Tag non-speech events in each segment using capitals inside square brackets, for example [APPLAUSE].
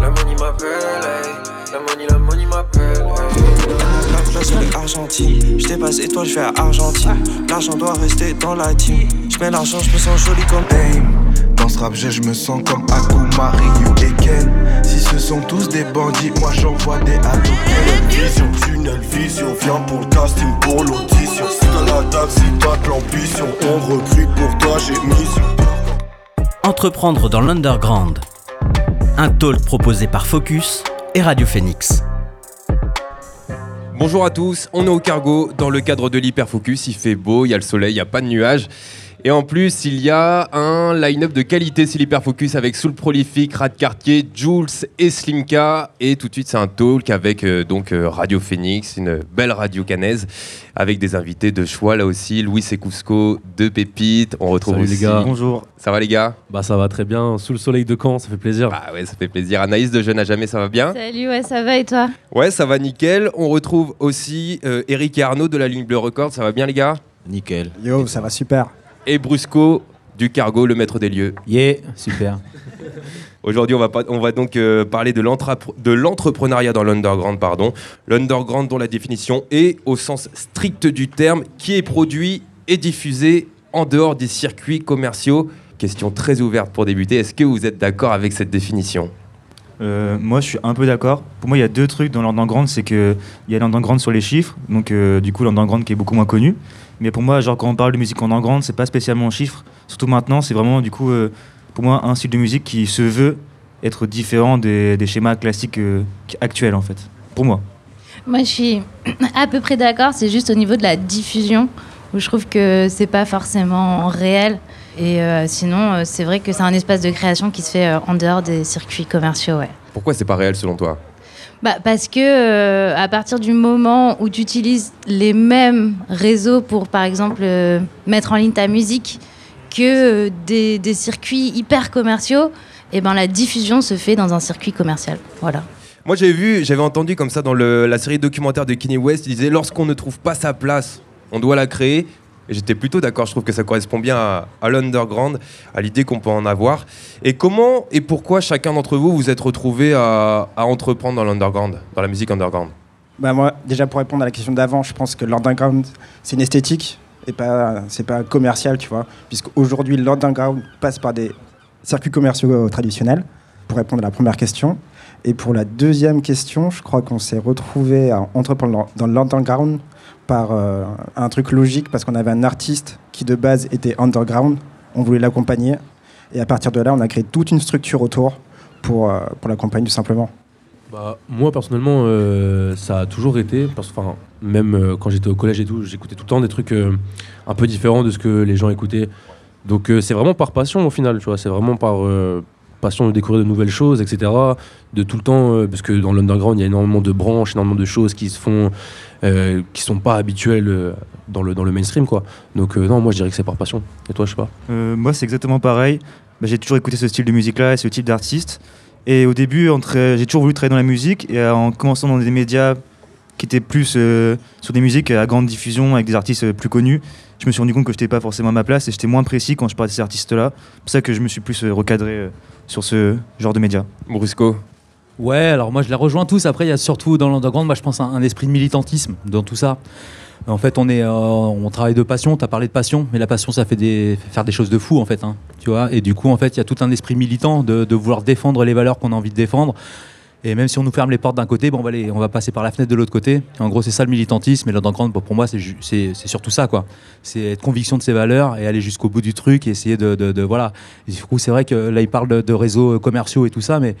La money m'appelle, hey. La money, la money m'appelle, hey. La place on est Argentine. Je dépasse et toi je vais à Argentine. L'argent doit rester dans la team. Je mets l'argent, je me sens joli comme Aim. Dans ce rap, je me sens comme Aku, Ryu et Ken. Si ce sont tous des bandits, moi j'envoie des Hadouken. Vision, tunnel, vision, viens pour le casting, pour l'audition. Si t'as la t'as de l'ambition, on recrute pour toi, j'ai mission. Entreprendre dans l'underground. Un talk proposé par Focus et Radio Phoenix. Bonjour à tous, on est au cargo dans le cadre de l'Hyperfocus. Il fait beau, il y a le soleil, il n'y a pas de nuages. Et en plus, il y a un line-up de qualité sur l'Hyperfocus avec Soul Prolific, Rad Cartier, Jules et Slimka. Et tout de suite, c'est un talk avec euh, donc euh, Radio Phoenix, une belle radio canaise, avec des invités de choix là aussi. Louis Secusco, de Pépites. On retrouve Salut les gars. Bonjour. Ça va les gars? Bah ça va très bien, sous le soleil de Caen, ça fait plaisir. Ah ouais, ça fait plaisir. Anaïs de Jeune à Jamais, ça va bien? Salut, ouais, ça va et toi? Ouais, ça va nickel. On retrouve aussi euh, Eric et Arnaud de la ligne Bleu Record. Ça va bien les gars? Nickel. Yo, ça va super. Et Brusco du Cargo, le maître des lieux. Yeah, super. [LAUGHS] Aujourd'hui, on va, pas- on va donc euh, parler de l'entrepreneuriat dans l'underground. pardon. L'underground dont la définition est, au sens strict du terme, qui est produit et diffusé en dehors des circuits commerciaux. Question très ouverte pour débuter. Est-ce que vous êtes d'accord avec cette définition? Euh, moi, je suis un peu d'accord. Pour moi, il y a deux trucs dans l'underground. C'est qu'il y a l'underground sur les chiffres, donc euh, du coup, l'underground qui est beaucoup moins connu. Mais pour moi, genre, quand on parle de musique underground, c'est pas spécialement en chiffres. Surtout maintenant, c'est vraiment, du coup, euh, pour moi, un style de musique qui se veut être différent des, des schémas classiques euh, actuels, en fait. Pour moi. Moi, je suis [CLEARS THROAT] à peu près d'accord. C'est juste au niveau de la diffusion où je trouve que c'est pas forcément réel. Et euh, sinon, c'est vrai que c'est un espace de création qui se fait en dehors des circuits commerciaux, ouais. Pourquoi c'est pas réel selon toi? Bah, parce que euh, à partir du moment où tu utilises les mêmes réseaux pour, par exemple, euh, mettre en ligne ta musique que euh, des, circuits hyper commerciaux, et ben la diffusion se fait dans un circuit commercial. Voilà. Moi, j'avais vu, j'avais entendu comme ça dans la série documentaire de Kanye West, il disait lorsqu'on ne trouve pas sa place, on doit la créer. J'étais plutôt d'accord, je trouve que ça correspond bien à, l'underground, à l'idée qu'on peut en avoir. Et comment et pourquoi chacun d'entre vous vous êtes retrouvé à, à entreprendre dans l'underground, dans la musique underground? Bah moi, déjà pour répondre à la question d'avant, je pense que l'underground, c'est une esthétique et pas, c'est pas commercial, tu vois. Puisqu'aujourd'hui, l'underground passe par des circuits commerciaux euh, traditionnels, pour répondre à la première question. Et pour la deuxième question, je crois qu'on s'est retrouvé à entreprendre dans l'underground par euh, un truc logique, parce qu'on avait un artiste qui de base était underground, on voulait l'accompagner. Et à partir de là, on a créé toute une structure autour pour, euh, pour l'accompagner tout simplement. Bah, moi personnellement, euh, ça a toujours été, parce, même quand j'étais au collège et tout, j'écoutais tout le temps des trucs un peu différents de ce que les gens écoutaient. Donc c'est vraiment par passion au final, tu vois, c'est vraiment par passion de découvrir de nouvelles choses, etc. De tout le temps, parce que dans l'underground, il y a énormément de branches, énormément de choses qui se font, euh, qui sont pas habituelles euh, dans le, dans le mainstream, quoi. Donc euh, non, moi je dirais que c'est par passion. Et toi, je sais pas. Euh, moi, c'est exactement pareil. Bah, j'ai toujours écouté ce style de musique-là et ce type d'artiste. Et au début, entre- j'ai toujours voulu travailler dans la musique. Et euh, en commençant dans des médias qui étaient plus euh, sur des musiques à grande diffusion avec des artistes euh, plus connus, je me suis rendu compte que je n'étais pas forcément à ma place et j'étais moins précis quand je parlais de ces artistes-là. C'est pour ça que je me suis plus euh, recadré euh, sur ce genre de médias. Brusco Ouais, alors moi je les rejoins tous. Après, il y a surtout dans l'underground, moi je pense, un, esprit de militantisme dans tout ça. En fait, on, est, euh, on travaille de passion. Tu as parlé de passion, mais la passion, ça fait faire des choses de fou, en fait. hein, tu vois? Et du coup, en fait, il y a tout un esprit militant de, vouloir défendre les valeurs qu'on a envie de défendre. Et même si on nous ferme les portes d'un côté, bon, on, va passer par la fenêtre de l'autre côté. En gros, c'est ça le militantisme. Et l'underground, pour moi, c'est surtout ça, quoi. C'est être conviction de ses valeurs et aller jusqu'au bout du truc et essayer de. voilà. Du coup, c'est vrai que là, il parle de réseaux commerciaux et tout ça, mais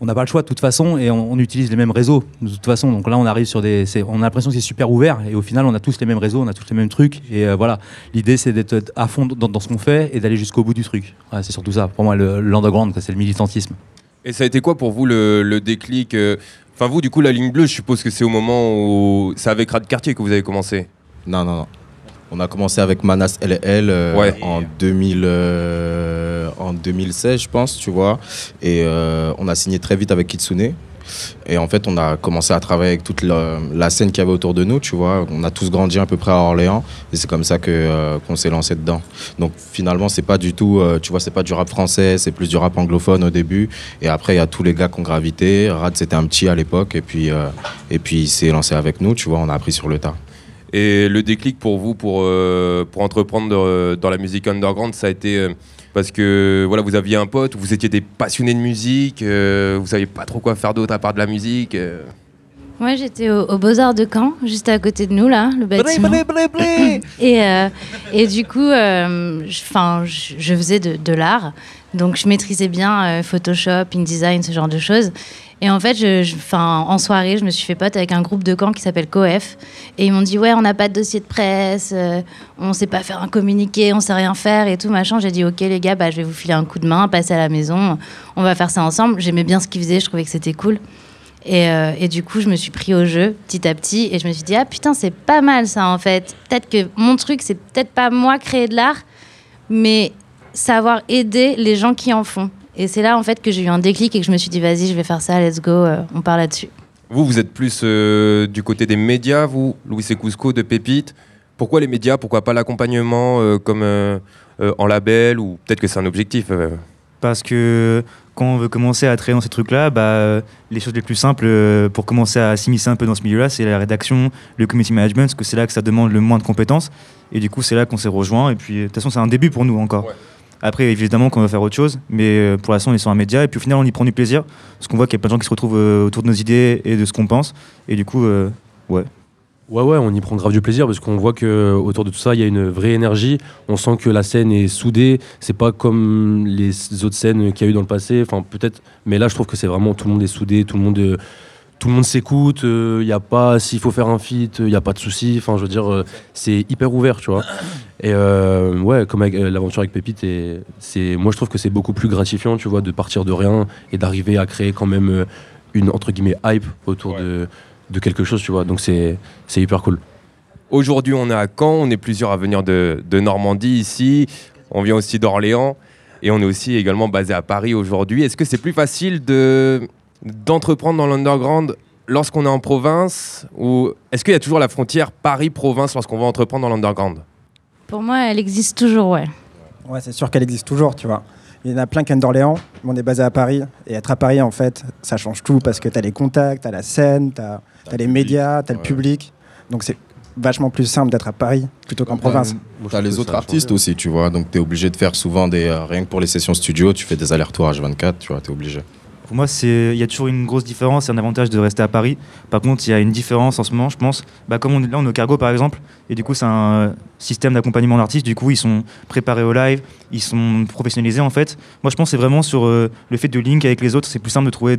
on n'a pas le choix de toute façon et on, on utilise les mêmes réseaux de toute façon. Donc là, on arrive sur des. c'est- On a l'impression que c'est super ouvert et au final, on a tous les mêmes réseaux, on a tous les mêmes trucs. Et euh, voilà, l'idée, c'est d'être à fond dans, dans ce qu'on fait et d'aller jusqu'au bout du truc. Ouais, c'est surtout ça. Pour moi, le- l'underground, quoi, c'est le militantisme. Et ça a été quoi pour vous le, le déclic euh, Enfin, vous, du coup, la ligne bleue, je suppose que c'est au moment où. C'est avec Rad Cartier que vous avez commencé? Non, non, non. On a commencé avec Manas LL euh, Ouais. en, 2000, euh, en 2016, je pense, tu vois. Et euh, on a signé très vite avec Kitsune. Et en fait, on a commencé à travailler avec toute la, la scène qu'il y avait autour de nous, tu vois. On a tous grandi à peu près à Orléans et c'est comme ça que qu'on s'est lancé dedans. Donc finalement, c'est pas du tout, tu vois, c'est pas du rap français, c'est plus du rap anglophone au début. Et après, il y a tous les gars qui ont gravité. Rad, c'était un petit à l'époque et puis et puis il s'est lancé avec nous, tu vois. On a appris sur le tas. Et le déclic pour vous, pour, euh, pour entreprendre de- dans la musique underground, ça a été euh, parce que voilà, vous aviez un pote, vous étiez des passionnés de musique, euh, vous saviez pas trop quoi faire d'autre à part de la musique. euh. Moi, j'étais au, au Beaux-Arts de Caen, juste à côté de nous, là, le bâtiment. [LAUGHS] et, euh, et du coup, euh, je- je, je faisais de, de l'art. Donc, je maîtrisais bien euh, Photoshop, InDesign, ce genre de choses. Et en fait, je, en soirée, je me suis fait pote avec un groupe de Caen qui s'appelle COEF. Et ils m'ont dit Ouais, on n'a pas de dossier de presse, euh, on sait pas faire un communiqué, on sait rien faire et tout, machin. J'ai dit Ok, les gars, bah, je vais vous filer un coup de main, passer à la maison, on va faire ça ensemble. J'aimais bien ce qu'ils faisaient, je trouvais que c'était cool. Et, euh, et du coup, je me suis pris au jeu petit à petit et je me suis dit, ah putain, c'est pas mal ça en fait. Peut-être que mon truc, c'est peut-être pas moi créer de l'art, mais savoir aider les gens qui en font. Et c'est là en fait que j'ai eu un déclic et que je me suis dit, vas-y, je vais faire ça, let's go, euh, on part là-dessus. Vous, vous êtes plus euh, du côté des médias, vous, Louis Cusco de Pépite. Pourquoi les médias Pourquoi pas l'accompagnement euh, comme euh, euh, en label Ou peut-être que c'est un objectif euh? Parce que quand on veut commencer à travailler dans ces trucs-là, bah, les choses les plus simples euh, pour commencer à s'immiscer un peu dans ce milieu-là, c'est la rédaction, le community management, parce que c'est là que ça demande le moins de compétences. Et du coup, c'est là qu'on s'est rejoint. Et puis, de toute façon, c'est un début pour nous encore. Après, évidemment, qu'on va faire autre chose, mais euh, pour l'instant, on est sur un média. Et puis, au final, on y prend du plaisir, parce qu'on voit qu'il y a plein de gens qui se retrouvent euh, autour de nos idées et de ce qu'on pense. Et du coup, euh, ouais. Ouais, ouais, on y prend grave du plaisir parce qu'on voit que autour de tout ça, il y a une vraie énergie. On sent que la scène est soudée. C'est pas comme les autres scènes qu'il y a eu dans le passé. Peut-être, mais là, je trouve que c'est vraiment tout le monde est soudé, tout le monde, tout le monde s'écoute. Il y a pas, s'il faut faire un feat, il y a pas de souci. Enfin, je veux dire, euh, c'est hyper ouvert, tu vois. Et euh, ouais, comme euh, l'aventure avec Pépite, et c'est, moi, je trouve que c'est beaucoup plus gratifiant, tu vois, de partir de rien et d'arriver à créer quand même euh, une entre guillemets hype autour de de quelque chose, tu vois. Donc c'est c'est hyper cool. Aujourd'hui, on est à Caen, on est plusieurs à venir de, de Normandie ici, on vient aussi d'Orléans et on est aussi également basé à Paris aujourd'hui. Est-ce que c'est plus facile de d'entreprendre dans l'underground lorsqu'on est en province ou est-ce qu'il y a toujours la frontière Paris-province lorsqu'on va entreprendre dans l'underground? Pour moi, elle existe toujours, ouais. Ouais, c'est sûr qu'elle existe toujours, tu vois. Il y en a plein qui viennent d'Orléans, mais on est basé à Paris. Et être à Paris, en fait, ça change tout parce que tu as les contacts, tu as la scène, tu as, les médias, tu as le public. Donc c'est vachement plus simple d'être à Paris plutôt qu'en province. T'as les autres artistes aussi, tu vois. Donc t'es obligé de faire souvent des. euh, rien que pour les sessions studio, tu fais des allers-retours H24, tu vois, t'es obligé. Pour moi, il y a toujours une grosse différence et un avantage de rester à Paris. Par contre, il y a une différence en ce moment, je pense. Bah, comme on est là, on est au Cargo par exemple, et du coup, c'est un système d'accompagnement d'artistes. Du coup, ils sont préparés au live, ils sont professionnalisés en fait. Moi, je pense que c'est vraiment sur euh, le fait de link avec les autres. C'est plus simple de trouver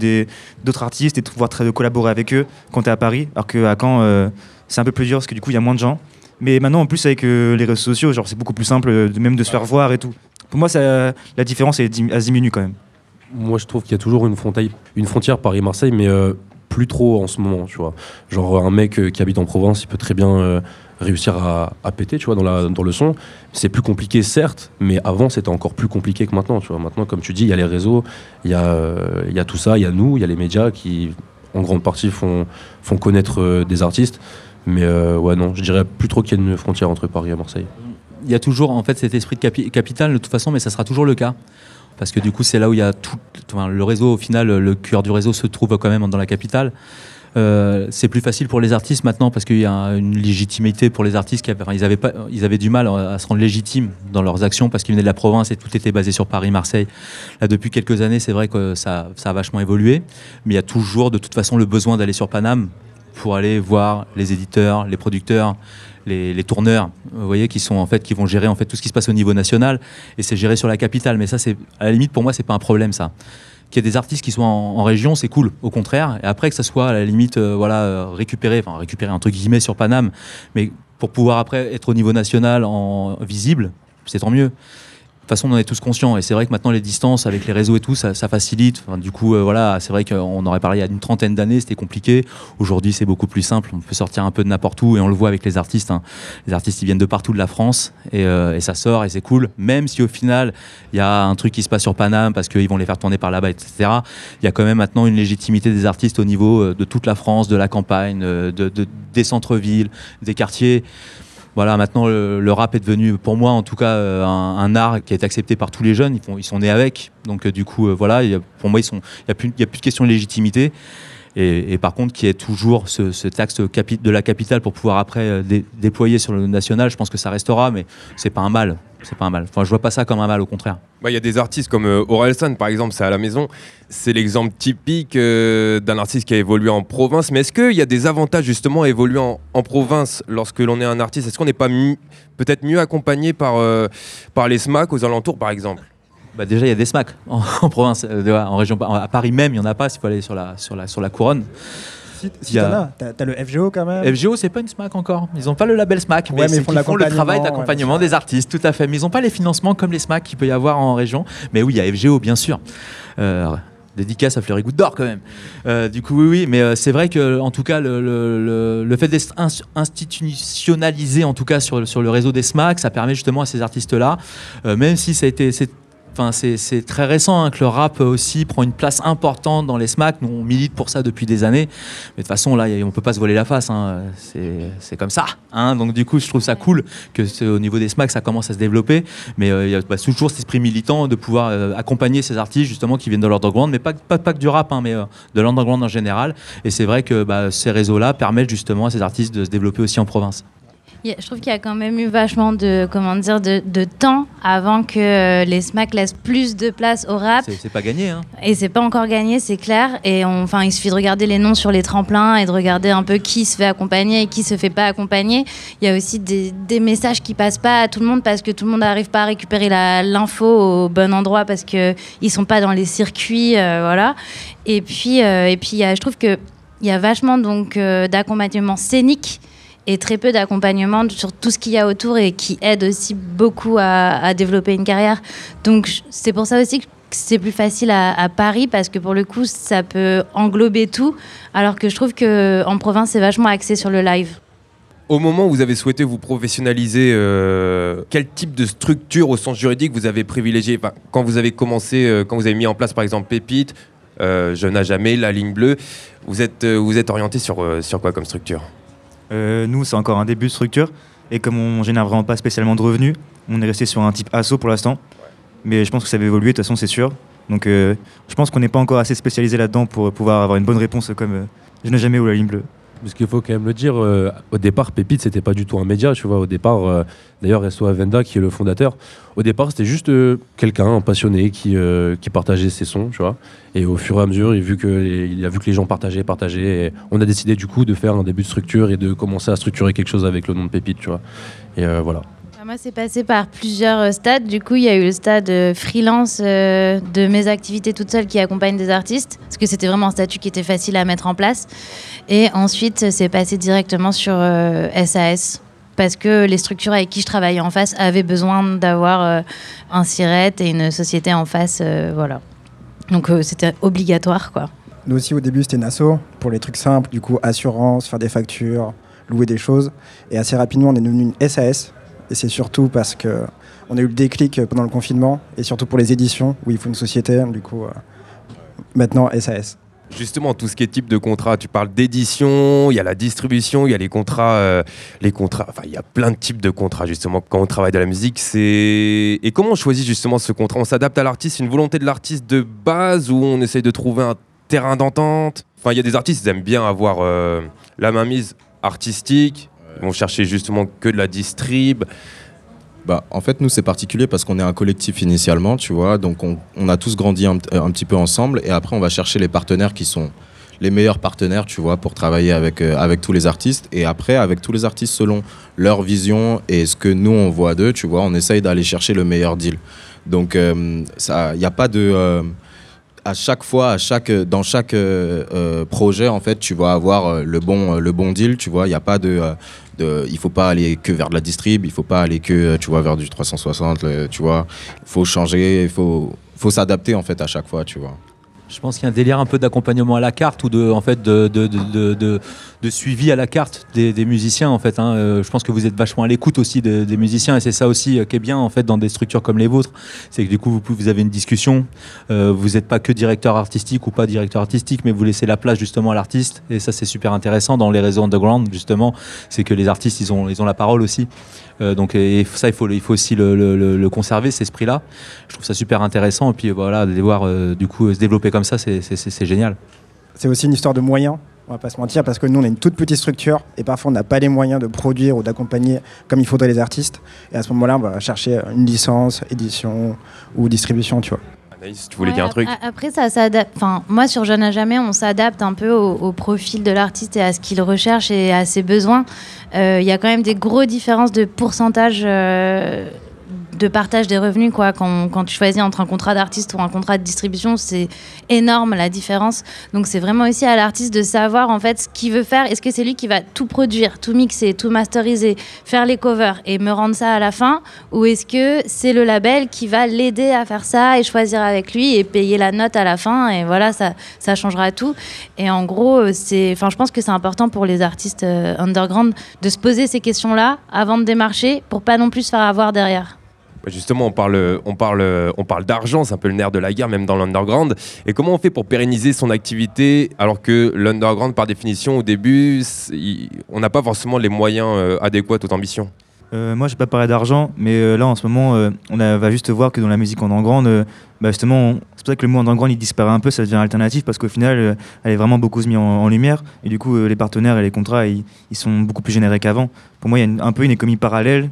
d'autres artistes et de pouvoir de collaborer avec eux quand tu es à Paris. Alors qu'à Caen, euh, c'est un peu plus dur parce que du coup, il y a moins de gens. Mais maintenant, en plus, avec euh, les réseaux sociaux, c'est beaucoup plus simple de, même de se faire voir et tout. Pour moi, ça, la différence, dim- elle diminue quand même. Moi, je trouve qu'il y a toujours une frontière, Paris-Marseille, mais euh, plus trop en ce moment, tu vois. Genre, un mec euh, qui habite en Provence, il peut très bien euh, réussir à, péter, tu vois, dans, le son. C'est plus compliqué, certes, mais avant, c'était encore plus compliqué que maintenant, tu vois. Maintenant, comme tu dis, il y a les réseaux, il y, a, tout ça, il y a nous, il y a les médias qui, en grande partie, font, connaître des artistes. Mais ouais, non, je dirais plus trop qu'il y a une frontière entre Paris et Marseille. il y a toujours en fait cet esprit de capi- capital de toute façon, mais ça sera toujours le cas. Parce que du coup, c'est là où il y a tout. le réseau, au final, le cœur du réseau se trouve quand même dans la capitale. Euh, c'est plus facile pour les artistes maintenant parce qu'il y a une légitimité pour les artistes qui ils, avaient pas, ils avaient du mal à se rendre légitimes dans leurs actions parce qu'ils venaient de la province et tout était basé sur Paris, Marseille. Là, depuis quelques années, c'est vrai que ça, ça a vachement évolué, mais il y a toujours de toute façon le besoin d'aller sur Paname pour aller voir les éditeurs, les producteurs, les, tourneurs, vous voyez, qui sont en fait qui vont gérer en fait tout ce qui se passe au niveau national et c'est géré sur la capitale. Mais ça, c'est à la limite pour moi, c'est pas un problème ça. Qu'il y ait des artistes qui soient en, en région, c'est cool. Au contraire, et après que ça soit à la limite, euh, voilà, euh, récupéré, enfin récupéré entre guillemets sur Paname, mais pour pouvoir après être au niveau national en visible, c'est tant mieux. Façon, on en est tous conscients. Et c'est vrai que maintenant, les distances avec les réseaux et tout, ça, facilite. Du coup, euh, voilà, c'est vrai qu'on aurait parlé il y a une trentaine d'années, c'était compliqué. Aujourd'hui, c'est beaucoup plus simple. On peut sortir un peu de n'importe où et on le voit avec les artistes. hein. Les artistes, ils viennent de partout de la France et, euh, et ça sort et c'est cool. Même si au final, il y a un truc qui se passe sur Paname parce qu'ils vont les faire tourner par là-bas, etc. Il y a quand même maintenant une légitimité des artistes au niveau euh, de toute la France, de la campagne, de, de- des centres-villes, des quartiers. Voilà, maintenant le, rap est devenu, pour moi en tout cas, euh, un, art qui est accepté par tous les jeunes. Ils, sont nés avec, donc euh, du coup, euh, voilà, il y a- pour moi, il n'y a plus de question de légitimité. Et, par contre, qu'il y ait toujours ce, cet axe capi- de la capitale pour pouvoir après euh, dé- déployer sur le national, je pense que ça restera, mais c'est pas un mal. C'est pas un mal. Enfin, je vois pas ça comme un mal, au contraire. Bah, Il y a des artistes comme euh, Orelsan, par exemple, c'est à la maison. C'est l'exemple typique euh, d'un artiste qui a évolué en province. Mais est-ce qu'il y a des avantages justement à évoluer en, province lorsque l'on est un artiste? Est-ce qu'on n'est pas peut-être mieux accompagné par, euh, par les SMAC aux alentours, par exemple? Bah déjà, il y a des SMAC en, [LAUGHS] en province, euh, en région. À Paris même, il n'y en a pas s'il faut aller sur la, sur la, sur la couronne. Si, a- t'en as, t'as t'as le FGO quand même. FGO, c'est pas une SMAC encore. Ils n'ont pas le label SMAC, Ouais, mais, ils font le travail ouais, d'accompagnement des artistes, tout à fait. Mais ils n'ont pas les financements comme les SMAC qu'il peut y avoir en région. Mais oui, il y a FGO, bien sûr. Euh, dédicace à Fleury Goutte d'Or quand même. Euh, du coup, oui, oui, mais euh, c'est vrai que, en tout cas, le, le- le- fait d'être ins- institutionnalisé, en tout cas sur, sur le réseau des SMAC, ça permet justement à ces artistes-là, euh, même si ça a été, c'est Enfin, c'est très récent hein, que le rap aussi prend une place importante dans les SMAC. Nous, on milite pour ça depuis des années. Mais de toute façon, là, on peut pas se voiler la face. hein. C'est comme ça. hein. Donc, du coup, je trouve ça cool que au niveau des SMAC, ça commence à se développer. Mais euh, il y a bah, toujours cet esprit militant de pouvoir euh, accompagner ces artistes, justement, qui viennent de l'underground, mais pas, pas, que du rap, mais euh, de l'underground en général. Et c'est vrai que bah, ces réseaux-là permettent justement à ces artistes de se développer aussi en province. Je trouve qu'il y a quand même eu vachement de, comment dire, de, de temps avant que euh, les SMAC laissent plus de place au rap. C'est pas gagné. Hein. Et c'est pas encore gagné, c'est clair. Et on- enfin, il suffit de regarder les noms sur les tremplins et de regarder un peu qui se fait accompagner et qui se fait pas accompagner. Il y a aussi des, des messages qui passent pas à tout le monde parce que tout le monde n'arrive pas à récupérer l'info au bon endroit parce que ils sont pas dans les circuits, euh, voilà. Et puis, euh, et puis, il y a- je trouve que il y a vachement donc euh, d'accompagnement scénique et très peu d'accompagnement sur tout ce qu'il y a autour et qui aide aussi beaucoup à, développer une carrière. Donc je- c'est pour ça aussi que c'est plus facile à, Paris parce que pour le coup ça peut englober tout, alors que je trouve que en province c'est vachement axé sur le live. Au moment où vous avez souhaité vous professionnaliser, euh, quel type de structure au sens juridique vous avez privilégié? Quand vous avez commencé, euh, quand vous avez mis en place par exemple Pépite, euh, Jeune à jamais, La Ligne Bleue, vous êtes, vous êtes orienté sur, sur quoi comme structure? Nous, c'est encore un début de structure. Et comme on génère vraiment pas spécialement de revenus, on est resté sur un type asso pour l'instant. Mais je pense que ça va évoluer, de toute façon, c'est sûr. Donc euh, je pense qu'on n'est pas encore assez spécialisé là-dedans pour pouvoir avoir une bonne réponse comme euh, Je n'ai jamais ou la ligne bleue. Parce qu'il faut quand même le dire, euh, au départ, Pépite, c'était pas du tout un média, tu vois. Au départ, euh, d'ailleurs, Resto Avenda, qui est le fondateur, au départ, c'était juste euh, quelqu'un, un passionné, qui, partageait ses sons, tu vois. Et au fur et à mesure, il, a vu que les, il a vu que les gens partageaient, partageaient. Et on a décidé, du coup, de faire un début de structure et de commencer à structurer quelque chose avec le nom de Pépite, tu vois. Et voilà. Moi, c'est passé par plusieurs euh, stades. Du coup, il y a eu le stade euh, freelance euh, de mes activités toute seule qui accompagne des artistes, parce que c'était vraiment un statut qui était facile à mettre en place. Et ensuite, c'est passé directement sur SAS, parce que les structures avec qui je travaillais en face avaient besoin d'avoir un SIRET et une société en face. voilà. Donc, c'était obligatoire, quoi. Nous aussi, au début, c'était asso pour les trucs simples, du coup, assurance, faire des factures, louer des choses. Et assez rapidement, on est devenu une SAS. Et c'est surtout parce que on a eu le déclic pendant le confinement, et surtout pour les éditions, où il faut une société, du coup, euh, maintenant SAS. Justement, tout ce qui est type de contrat, tu parles d'édition, il y a la distribution, il y a les contrats, euh, les contrats, enfin il y a plein de types de contrats justement quand on travaille dans la musique. C'est et comment on choisit justement ce contrat? On s'adapte à l'artiste, une volonté de l'artiste de base ou on essaye de trouver un terrain d'entente? Enfin, il y a des artistes qui aiment bien avoir euh, la mainmise artistique, ils vont chercher justement que de la distrib. Bah, en fait, nous, c'est particulier parce qu'on est un collectif initialement, tu vois. Donc, on, a tous grandi un, un petit peu ensemble. Et après, on va chercher les partenaires qui sont les meilleurs partenaires, tu vois, pour travailler avec, euh, avec tous les artistes. Et après, avec tous les artistes selon leur vision et ce que nous, on voit d'eux, tu vois, on essaye d'aller chercher le meilleur deal. Donc, il n'y a pas de. euh, à chaque fois, à chaque, dans chaque euh, euh, projet, en fait, tu vas avoir euh, le bon, euh, le bon deal. Tu vois, il y a pas de, euh, il faut pas aller que vers de la distrib, il faut pas aller que, euh, tu vois, vers du 360. le- tu vois, il faut changer, il faut, faut s'adapter en fait à chaque fois. Tu vois. Je pense qu'il y a un délire un peu d'accompagnement à la carte ou de, en fait, de, de, de, de- suivi à la carte des, musiciens. En fait, hein. Euh, je pense que vous êtes vachement à l'écoute aussi de- des musiciens et c'est ça aussi euh, qui est bien en fait dans des structures comme les vôtres. C'est que du coup vous, vous avez une discussion. Euh, vous n'êtes pas que directeur artistique ou pas directeur artistique, mais vous laissez la place justement à l'artiste et ça c'est super intéressant dans les réseaux underground justement. C'est que les artistes ils ont, ils ont la parole aussi. Euh, donc ça il faut, aussi le, conserver cet esprit-là. Je trouve ça super intéressant et puis voilà de les voir euh, du coup se développer comme ça c'est génial. C'est aussi une histoire de moyens, on va pas se mentir, parce que nous on est une toute petite structure et parfois on n'a pas les moyens de produire ou d'accompagner comme il faudrait les artistes. Et à ce moment-là, on va chercher une licence, édition ou distribution, tu vois. Anaïs, tu voulais Ouais, dire un truc Après, ça s'adapte. Enfin, moi, sur Jeune à jamais, on s'adapte un peu au, au profil de l'artiste et à ce qu'il recherche et à ses besoins. Euh, Il y a quand même des gros différences de pourcentage euh, de partage des revenus. Quoi. Quand, quand tu choisis entre un contrat d'artiste ou un contrat de distribution, c'est énorme la différence. Donc, c'est vraiment aussi à l'artiste de savoir en fait ce qu'il veut faire. Est-ce que c'est lui qui va tout produire, tout mixer, tout masteriser, faire les covers et me rendre ça à la fin? Ou est-ce que c'est le label qui va l'aider à faire ça et choisir avec lui et payer la note à la fin? Et voilà, ça, ça changera tout. Et en gros, euh, c'est, enfin, je pense que c'est important pour les artistes euh, underground de se poser ces questions-là avant de démarcher pour pas non plus se faire avoir derrière. Justement, on parle, on parle, on parle d'argent, c'est un peu le nerf de la guerre, même dans l'underground. Et comment on fait pour pérenniser son activité alors que l'underground, par définition, au début, on n'a pas forcément les moyens euh, adéquats aux ambitions Euh, moi, je vais pas parler d'argent, mais euh, là, en ce moment, euh, on va juste voir que dans la musique underground, bah, justement, c'est pour ça que le mot underground il disparaît un peu, ça devient alternatif parce qu'au final, elle est vraiment beaucoup mise en, lumière et du coup, les partenaires et les contrats, ils, sont beaucoup plus générés qu'avant. Pour moi, il y a un peu une économie parallèle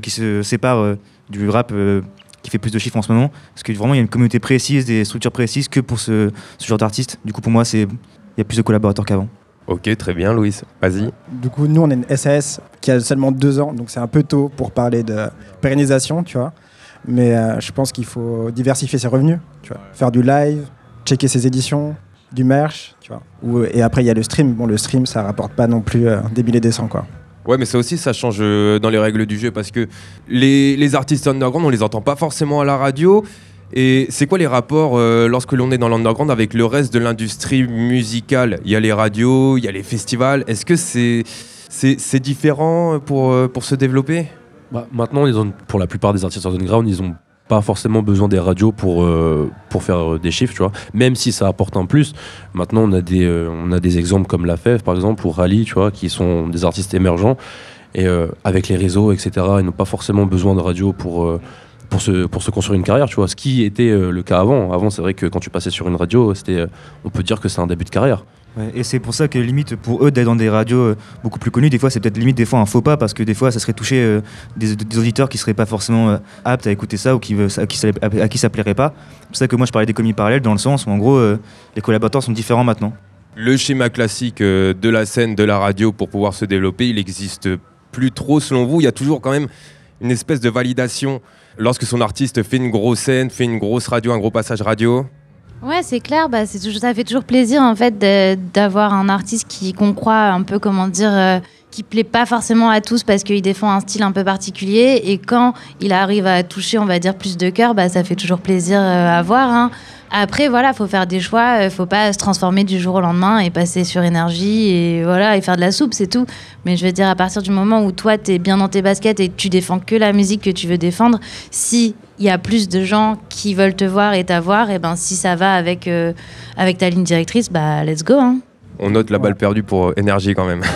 qui se sépare du rap. euh, qui fait plus de chiffres en ce moment, parce que vraiment il y a une communauté précise, des structures précises que pour ce, ce genre d'artiste. Du coup, pour moi, c'est il y a plus de collaborateurs qu'avant. Ok, très bien, Louis. Vas-y. Du coup, nous, on est une SAS qui a seulement deux ans, donc c'est un peu tôt pour parler de pérennisation, tu vois. Mais euh, je pense qu'il faut diversifier ses revenus, tu vois. Faire du live, checker ses éditions, du merch, tu vois. Ou- et après, il y a le stream. Bon, le stream, ça rapporte pas non plus euh, des billets décents, quoi. Ouais, mais ça aussi, ça change euh, dans les règles du jeu parce que les, les artistes underground, on les entend pas forcément à la radio. Et c'est quoi les rapports euh, lorsque l'on est dans l'underground avec le reste de l'industrie musicale? Il y a les radios, il y a les festivals. Est-ce que c'est c'est c'est différent pour, euh, pour se développer? Bah, maintenant, ils ont, pour la plupart des artistes underground, ils ont pas forcément besoin des radios pour, euh, pour faire euh, des chiffres, tu vois. Même si ça apporte un plus. Maintenant, on a des, euh, on a des exemples comme La Fève, par exemple, ou Rally, tu vois, qui sont des artistes émergents. Et avec les réseaux, etc., ils n'ont pas forcément besoin de radio pour, pour, se, pour se construire une carrière, tu vois. Ce qui était le cas avant. Avant, c'est vrai que quand tu passais sur une radio, c'était, on peut dire que c'est un début de carrière. Et c'est pour ça que limite pour eux d'être dans des radios euh, beaucoup plus connues, des fois c'est peut-être limite des fois un faux pas parce que des fois ça serait toucher euh, des, des auditeurs qui seraient pas forcément euh, aptes à écouter ça ou qui, à, qui ça, à qui ça plairait pas. C'est pour ça que moi je parlais d'économie parallèle dans le sens où en gros les collaborateurs sont différents maintenant. Le schéma classique de la scène, de la radio pour pouvoir se développer, il existe plus trop selon vous. Il y a toujours quand même une espèce de validation lorsque son artiste fait une grosse scène, fait une grosse radio, un gros passage radio. Ouais, c'est clair. Bah, c'est toujours, ça fait toujours plaisir en fait d'avoir un artiste qui qu'on croit un peu comment dire, euh, qui plaît pas forcément à tous parce qu'il défend un style un peu particulier. Et quand il arrive à toucher, on va dire plus de cœur, bah, ça fait toujours plaisir euh, à voir. hein. Après, voilà, faut faire des choix. euh, faut pas se transformer du jour au lendemain et passer sur énergie et voilà et faire de la soupe, c'est tout. Mais je veux dire, à partir du moment où toi, tu es bien dans tes baskets et tu défends que la musique que tu veux défendre, si il y a plus de gens qui veulent te voir et t'avoir, et ben si ça va avec, euh, avec ta ligne directrice, bah let's go. Hein. On note la balle perdue pour euh, énergie quand même. [LAUGHS]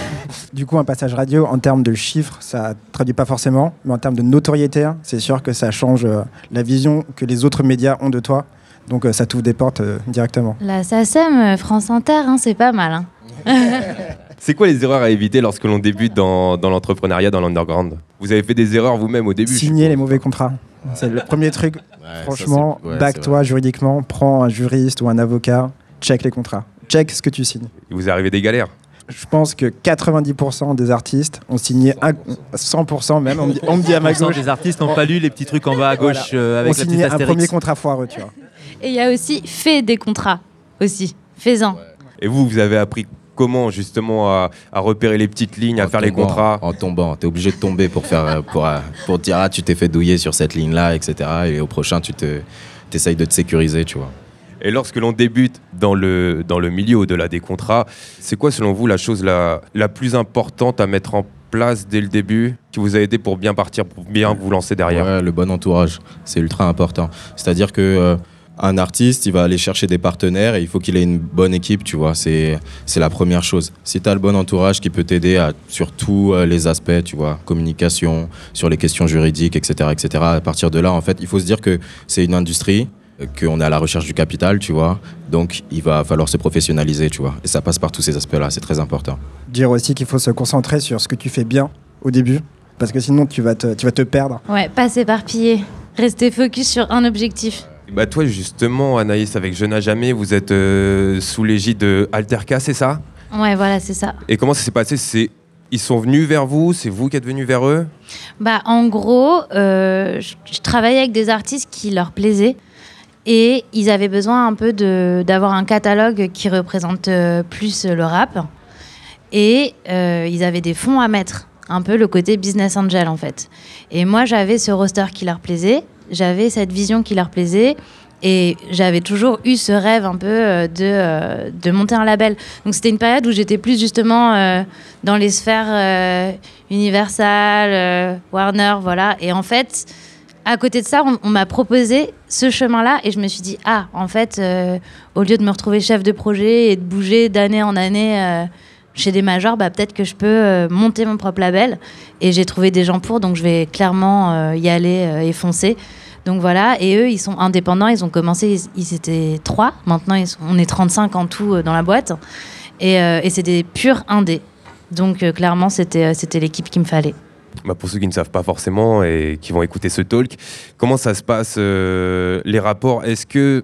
Du coup, un passage radio, en termes de chiffres, ça traduit pas forcément, mais en termes de notoriété, hein, c'est sûr que ça change euh, la vision que les autres médias ont de toi. Donc euh, ça t'ouvre des portes euh, directement. La SACEM, France Inter, hein, c'est pas mal. hein. [LAUGHS] [LAUGHS] C'est quoi les erreurs à éviter lorsque l'on débute dans, dans l'entrepreneuriat, dans l'underground? Vous avez fait des erreurs vous-même au début Signer les mauvais contrats. C'est le premier truc. Franchement, ouais, back-toi juridiquement, prends un juriste ou un avocat, check les contrats. Check ce que tu signes. Il vous est arrivé des galères? Je pense que 90% des artistes ont signé un- 100% même. On me dit, on me dit à ma 100% gauche. des artistes n'ont pas lu les petits trucs en bas à gauche Voilà. euh, avec on la petite signait un premier contrat foireux, tu vois. Et il y a aussi fait des contrats aussi. Fais-en. Et vous, vous avez appris comment justement à, à repérer les petites lignes, à En faire les contrats En tombant, t'es obligé de tomber pour faire euh, pour, euh, pour dire ah tu t'es fait douiller sur cette ligne là, etc. Et au prochain tu te t'essayes de te sécuriser, tu vois. Et lorsque l'on débute dans le, dans le milieu au-delà des contrats, c'est quoi selon vous la chose la, la plus importante à mettre en place dès le début qui vous a aidé pour bien partir, pour bien vous lancer derrière? Ouais, le bon entourage, c'est ultra important. C'est-à-dire que euh, un artiste, il va aller chercher des partenaires et il faut qu'il ait une bonne équipe, tu vois. C'est c'est la première chose. Si tu as le bon entourage qui peut t'aider à- sur tous euh, les aspects, tu vois, communication, sur les questions juridiques, etc., etc. À partir de là, en fait, il faut se dire que c'est une industrie euh, qu'on est à la recherche du capital, tu vois. Donc, il va falloir se professionnaliser, tu vois. Et ça passe par tous ces aspects-là, c'est très important. Dire aussi qu'il faut se concentrer sur ce que tu fais bien au début, parce que sinon tu vas te, tu vas te perdre. Ouais, pas s'éparpiller. Rester focus sur un objectif. Bah toi justement Anaïs avec Je n'ai jamais, vous êtes euh, sous l'égide de Alterca, c'est ça? Ouais, voilà, c'est ça. Et comment ça s'est passé? C'est ils sont venus vers vous, c'est vous qui êtes venus vers eux? Bah, en gros, euh, je, je travaillais avec des artistes qui leur plaisaient et ils avaient besoin un peu de- d'avoir un catalogue qui représente euh, plus le rap. Et ils avaient des fonds à mettre, un peu le côté business angel en fait. Et moi, j'avais ce roster qui leur plaisait, j'avais cette vision qui leur plaisait. Et j'avais toujours eu ce rêve un peu euh, de, euh, de monter un label. Donc c'était une période où j'étais plus justement euh, dans les sphères Universal, Warner, voilà. Et en fait, à côté de ça, on, m'a proposé ce chemin-là et je me suis dit, ah, en fait, au lieu de me retrouver chef de projet et de bouger d'année en année chez des majors, bah, peut-être que je peux euh, monter mon propre label. Et j'ai trouvé des gens pour, donc je vais clairement euh, y aller euh, et foncer. Donc voilà, et eux, ils sont indépendants, ils ont commencé, ils, étaient trois, maintenant ils sont- on est 35 en tout dans la boîte, et, et c'est des purs indés. Donc clairement, c'était l'équipe qu'il me fallait. bah pour ceux qui ne savent pas forcément et qui vont écouter ce talk, comment ça se passe les rapports? Est-ce que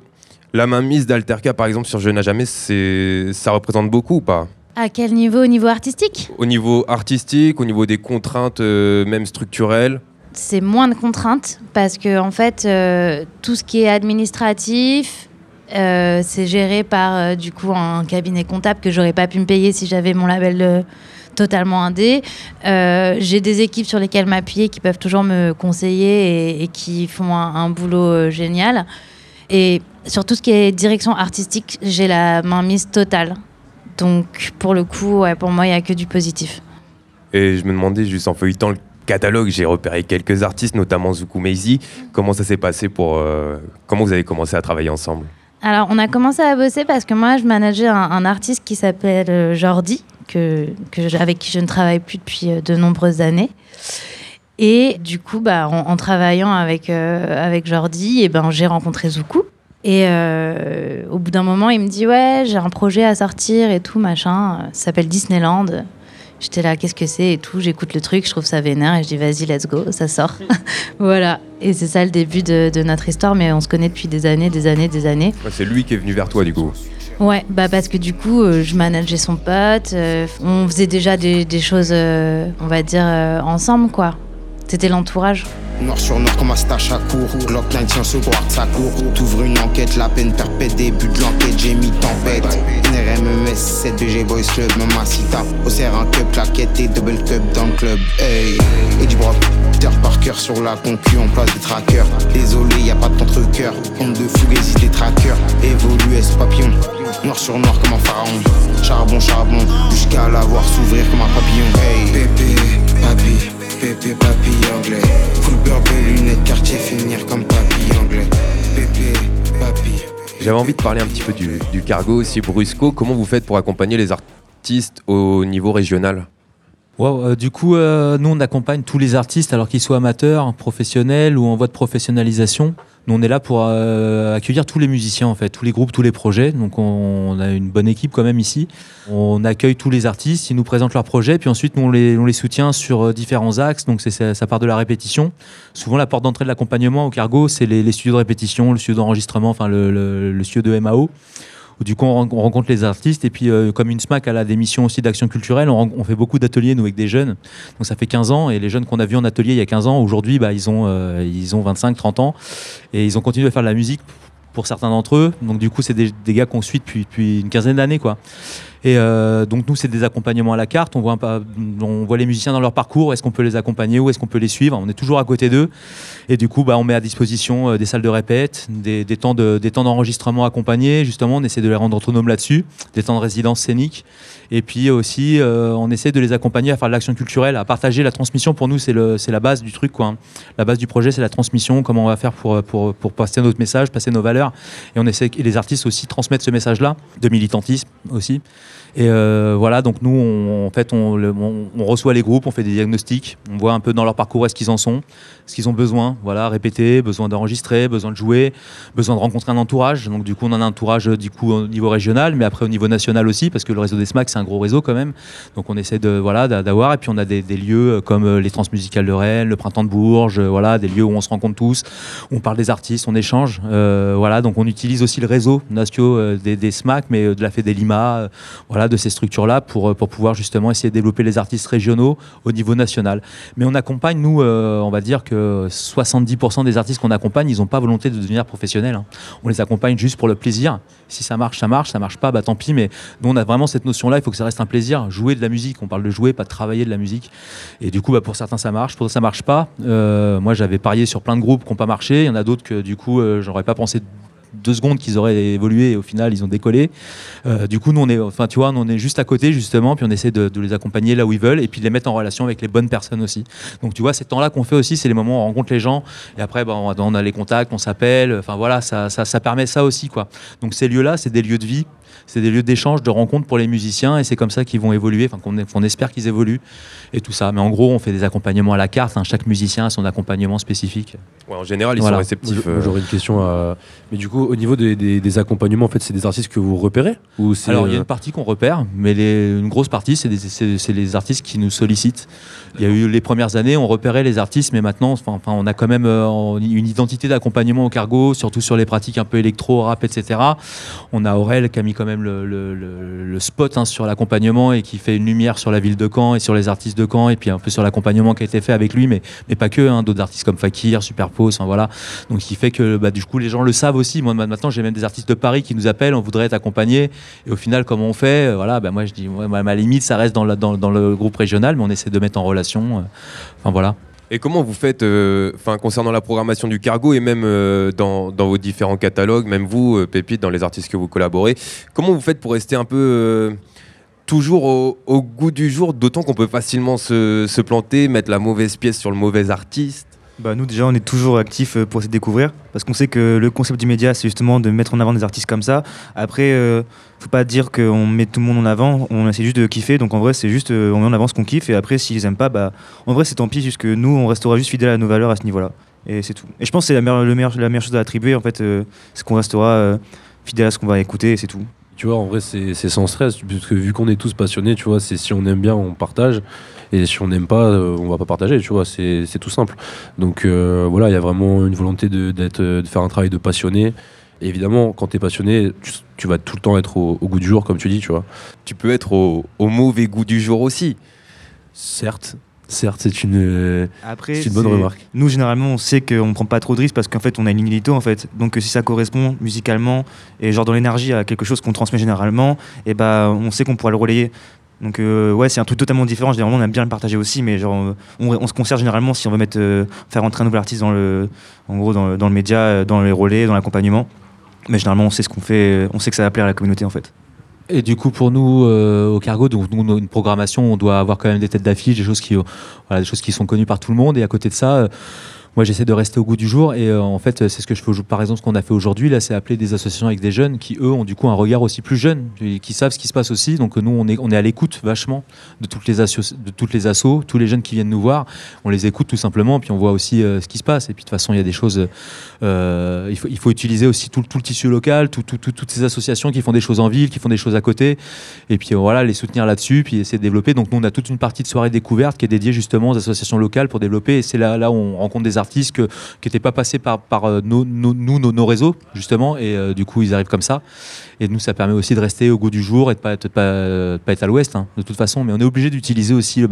la mainmise d'Alterca par exemple sur Je n'ai jamais, ça représente beaucoup ou pas? À quel niveau? Au niveau artistique? Au niveau artistique, au niveau des contraintes euh, même structurelles c'est moins de contraintes parce que en fait euh, tout ce qui est administratif euh, c'est géré par du coup un cabinet comptable que j'aurais pas pu me payer si j'avais mon label totalement indé. J'ai des équipes sur lesquelles m'appuyer qui peuvent toujours me conseiller et, et qui font un, un boulot génial. Et sur tout ce qui est direction artistique, j'ai la main mise totale. Donc pour le coup, ouais, pour moi, il n'y a que du positif. Et je me demandais juste en feuilletant le catalogue, j'ai repéré quelques artistes, notamment Zuku Meizi. Comment ça s'est passé pour euh, comment vous avez commencé à travailler ensemble? Alors, on a commencé à bosser parce que moi, je manageais un, un artiste qui s'appelle euh, Jordi, que, avec qui je ne travaille plus depuis euh, de nombreuses années. Et du coup, bah, en, en travaillant avec, euh, avec Jordi, et ben, j'ai rencontré Zuku. Et euh, au bout d'un moment, il me dit Ouais, j'ai un projet à sortir et tout, machin. Ça s'appelle Disneyland. J'étais là, qu'est-ce que c'est et tout. J'écoute le truc, je trouve ça vénère et je dis Vas-y, let's go, ça sort. [LAUGHS] voilà. Et c'est ça le début de, de notre histoire, mais on se connaît depuis des années, des années, des années. Ouais, C'est lui qui est venu vers toi du coup. Ouais, bah parce que du coup, euh, je manageais son pote, euh, on faisait déjà des, des choses, on va dire, ensemble, quoi. C'était l'entourage. Noir sur noir comme un stache à court. Glock 9 tient ce guard sa cour T'ouvres une enquête, la peine perpète Début de l'enquête, j'ai mis tempête. NRMMS, 7 BG Boys Club Mamacita, au serre un cup Claquette et double cup dans le club Hey, et du broc par cœur sur la concu, on place des trackers. Désolé, y a pas de contre-cœur Honte de fugazi des trackers. Évolue, S papillon Noir sur noir comme un pharaon Charbon, charbon Jusqu'à la voir s'ouvrir comme un papillon Hey, bébé, papi Pépé, papy anglais. Full lunettes, quartier, finir comme papy anglais. Pépé, papy. J'avais envie de parler un petit peu du, du cargo aussi, Brusco. Comment vous faites pour accompagner les artistes au niveau régional? Ouais, euh, du coup, euh, nous, on accompagne tous les artistes, alors qu'ils soient amateurs, professionnels ou en voie de professionnalisation. Nous, on est là pour euh, accueillir tous les musiciens, en fait, tous les groupes, tous les projets. Donc, on, on a une bonne équipe quand même ici. On accueille tous les artistes, ils nous présentent leurs projets, puis ensuite, nous, on les, on les soutient sur euh, différents axes. Donc, c'est, ça, ça part de la répétition. Souvent, la porte d'entrée de l'accompagnement au cargo, c'est les, les studios de répétition, le studio d'enregistrement, enfin, le, le- le studio de MAO du coup on, ren- on rencontre les artistes et puis euh, comme une SMAC elle a des missions aussi d'action culturelle, on, fait beaucoup d'ateliers nous avec des jeunes. Donc ça fait 15 ans et les jeunes qu'on a vus en atelier il y a 15 ans, aujourd'hui bah, ils, ont, euh, ils ont 25, 30 ans et ils ont continué à faire de la musique pour certains d'entre eux. Donc du coup, c'est des, des gars qu'on suit depuis, depuis une quinzaine d'années, quoi. Et euh, donc nous, c'est des accompagnements à la carte. On voit, les musiciens dans leur parcours. Est-ce qu'on peut les accompagner ou est-ce qu'on peut les suivre? On est toujours à côté d'eux. Et du coup, bah, on met à disposition euh, des salles de répète, des, temps d'enregistrement accompagnés. Justement, on essaie de les rendre autonomes là-dessus, des temps de résidence scénique. Et puis aussi, euh, on essaie de les accompagner à faire de l'action culturelle, à partager la transmission. Pour nous, c'est la base du truc. Hein. La base du projet, c'est la transmission. Comment on va faire pour passer notre message, passer nos valeurs. Et on essaie que les artistes aussi transmettent ce message-là, de militantisme aussi. Et euh, voilà, donc nous, on, en fait, on, reçoit les groupes, on fait des diagnostics, on voit un peu dans leur parcours est-ce qu'ils en sont, ce qu'ils ont besoin, voilà, répéter, besoin d'enregistrer, besoin de jouer, besoin de rencontrer un entourage. Donc du coup, on a un entourage euh, du coup au niveau régional, mais après au niveau national aussi, parce que le réseau des SMAC, c'est un gros réseau quand même. Donc on essaie de voilà d'a- d'avoir, et puis on a des, lieux euh, comme les Transmusicales de Rennes, le Printemps de Bourges, voilà, des lieux où on se rencontre tous, on parle des artistes, on échange, voilà. Donc on utilise aussi le réseau national euh, des, SMAC, mais de la Fédé Lima, euh, de ces structures-là pour, euh, pour pouvoir justement essayer de développer les artistes régionaux au niveau national. Mais on accompagne, nous, euh, on va dire que 70% des artistes qu'on accompagne, ils n'ont pas volonté de devenir professionnels. hein. On les accompagne juste pour le plaisir. Si ça marche, ça marche. Ça marche pas, bah tant pis. Mais nous, on a vraiment cette notion-là. Il faut que ça reste un plaisir. Jouer de la musique. On parle de jouer, pas de travailler de la musique. Et du coup, bah, pour certains, ça marche. Pour d'autres, ça marche pas. Euh, moi, j'avais parié sur plein de groupes qui n'ont pas marché. Il y en a d'autres que, du coup, euh, j'aurais pas pensé deux secondes qu'ils auraient évolué et au final ils ont décollé. Euh, du coup, nous on est, enfin tu vois, on est juste à côté justement, puis on essaie de, les accompagner là où ils veulent et puis de les mettre en relation avec les bonnes personnes aussi. Donc tu vois, ces temps-là qu'on fait aussi, c'est les moments où on rencontre les gens et après bah, on, a, on a les contacts, on s'appelle. Enfin voilà, ça, ça, ça permet ça aussi quoi. Donc ces lieux-là, c'est des lieux de vie. C'est des lieux d'échange, de rencontre pour les musiciens et c'est comme ça qu'ils vont évoluer, enfin qu'on espère qu'ils évoluent et tout ça. Mais en gros, on fait des accompagnements à la carte. hein. Chaque musicien a son accompagnement spécifique. Ouais, en général, ils Voilà. sont réceptifs. Moi, euh. J'aurais une question à. Mais du coup, au niveau des, des- des accompagnements, en fait, c'est des artistes que vous repérez ou c'est, Alors, il y a euh, une partie qu'on repère, mais les- une grosse partie, c'est des- c'est c'est les artistes qui nous sollicitent. Il y a eu les premières années, on repérait les artistes, mais maintenant, enfin, on a quand même euh, une identité d'accompagnement au cargo, surtout sur les pratiques un peu électro, rap, etc. On a Aurel qui a mis quand même le, spot hein, sur l'accompagnement et qui fait une lumière sur la ville de Caen et sur les artistes de Caen, et puis un peu sur l'accompagnement qui a été fait avec lui, mais, mais pas que, hein, d'autres artistes comme Fakir, Superpose, enfin voilà. Donc, qui fait que bah, du coup, les gens le savent aussi. Moi, maintenant, j'ai même des artistes de Paris qui nous appellent, on voudrait être accompagnés. Et au final, comment on fait? Euh, Voilà, bah, moi, je dis, ouais, ma limite, ça reste dans- dans le groupe régional, mais on essaie de mettre en relation. Euh, voilà. Et comment vous faites, euh, enfin concernant la programmation du cargo et même euh, dans, vos différents catalogues, même vous, Pépite, dans les artistes que vous collaborez, comment vous faites pour rester un peu toujours au, goût du jour, d'autant qu'on peut facilement se planter, mettre la mauvaise pièce sur le mauvais artiste Bah, nous déjà on est toujours actifs euh, pour essayer de découvrir parce qu'on sait que le concept du média c'est justement de mettre en avant des artistes comme ça. Après euh, faut pas dire qu'on met tout le monde en avant, on essaie juste de kiffer donc en vrai c'est juste euh, on met en avant ce qu'on kiffe et après s'ils aiment pas bah en vrai c'est tant pis juste que nous on restera juste fidèle à nos valeurs à ce niveau-là et c'est tout. Et je pense que c'est la meilleure, le meilleur- la meilleure chose à attribuer en fait euh, c'est qu'on restera fidèle à ce qu'on va écouter et c'est tout. Tu vois, en vrai, c'est c'est sans stress, parce que vu qu'on est tous passionnés, tu vois, c'est si on aime bien, on partage, et si on n'aime pas, euh, on va pas partager, tu vois, c'est tout simple. Donc euh, voilà, il y a vraiment une volonté de, de faire un travail de passionné. Et évidemment, quand tu es passionné, tu, tu vas tout le temps être au, au goût du jour, comme tu dis, tu vois. Tu peux être au, au mauvais goût du jour aussi. Certes, certes, c'est une, euh, Après, une bonne remarque. Nous, généralement, on sait qu'on prend pas trop de risques parce qu'en fait, on a une ligne en fait. Donc, euh, si ça correspond musicalement et genre dans l'énergie à quelque chose qu'on transmet généralement, et bah, on sait qu'on pourra le relayer. Donc, euh, ouais, c'est un truc totalement différent. Généralement, on aime bien le partager aussi, mais genre, on, on se concert généralement si on veut mettre, euh, faire entrer un nouvel artiste dans le, en gros, dans le, dans le média, dans les relais, dans l'accompagnement. Mais généralement, on sait ce qu'on fait, on sait que ça va plaire à la communauté, en fait. Et du coup, pour nous, euh, au Cargo, donc nous, une programmation, on doit avoir quand même des têtes d'affiche, des choses qui, euh, sont connues par tout le monde. Et à côté de ça, euh, moi, j'essaie de rester au goût du jour. Et euh, en fait, c'est ce que je fais. Par exemple, ce qu'on a fait aujourd'hui, là, c'est appeler des associations avec des jeunes qui, eux, ont du coup un regard aussi plus jeune, qui savent ce qui se passe aussi. Donc nous, on est, on est à l'écoute vachement de toutes les de assos, tous les jeunes qui viennent nous voir. On les écoute tout simplement, puis on voit aussi euh, ce qui se passe. Et puis de toute façon, il y a des choses. euh, il, faut, il faut utiliser aussi tout, tout le tissu local, tout- tout- tout- toutes ces associations qui font des choses en ville, qui font des choses à côté. Et puis voilà, les soutenir là-dessus, puis essayer de développer. Donc nous, on a toute une partie de soirée découverte qui est dédiée justement aux associations locales pour développer. Et c'est là, là où on rencontre des artistes qui n'étaient pas passés par, euh, nos, nous, nos, réseaux, justement. Et euh, du coup, ils arrivent comme ça. Et nous, ça permet aussi de rester au goût du jour et de pas être, pas, être à l'ouest, hein, de toute façon. Mais on est obligé d'utiliser aussi le,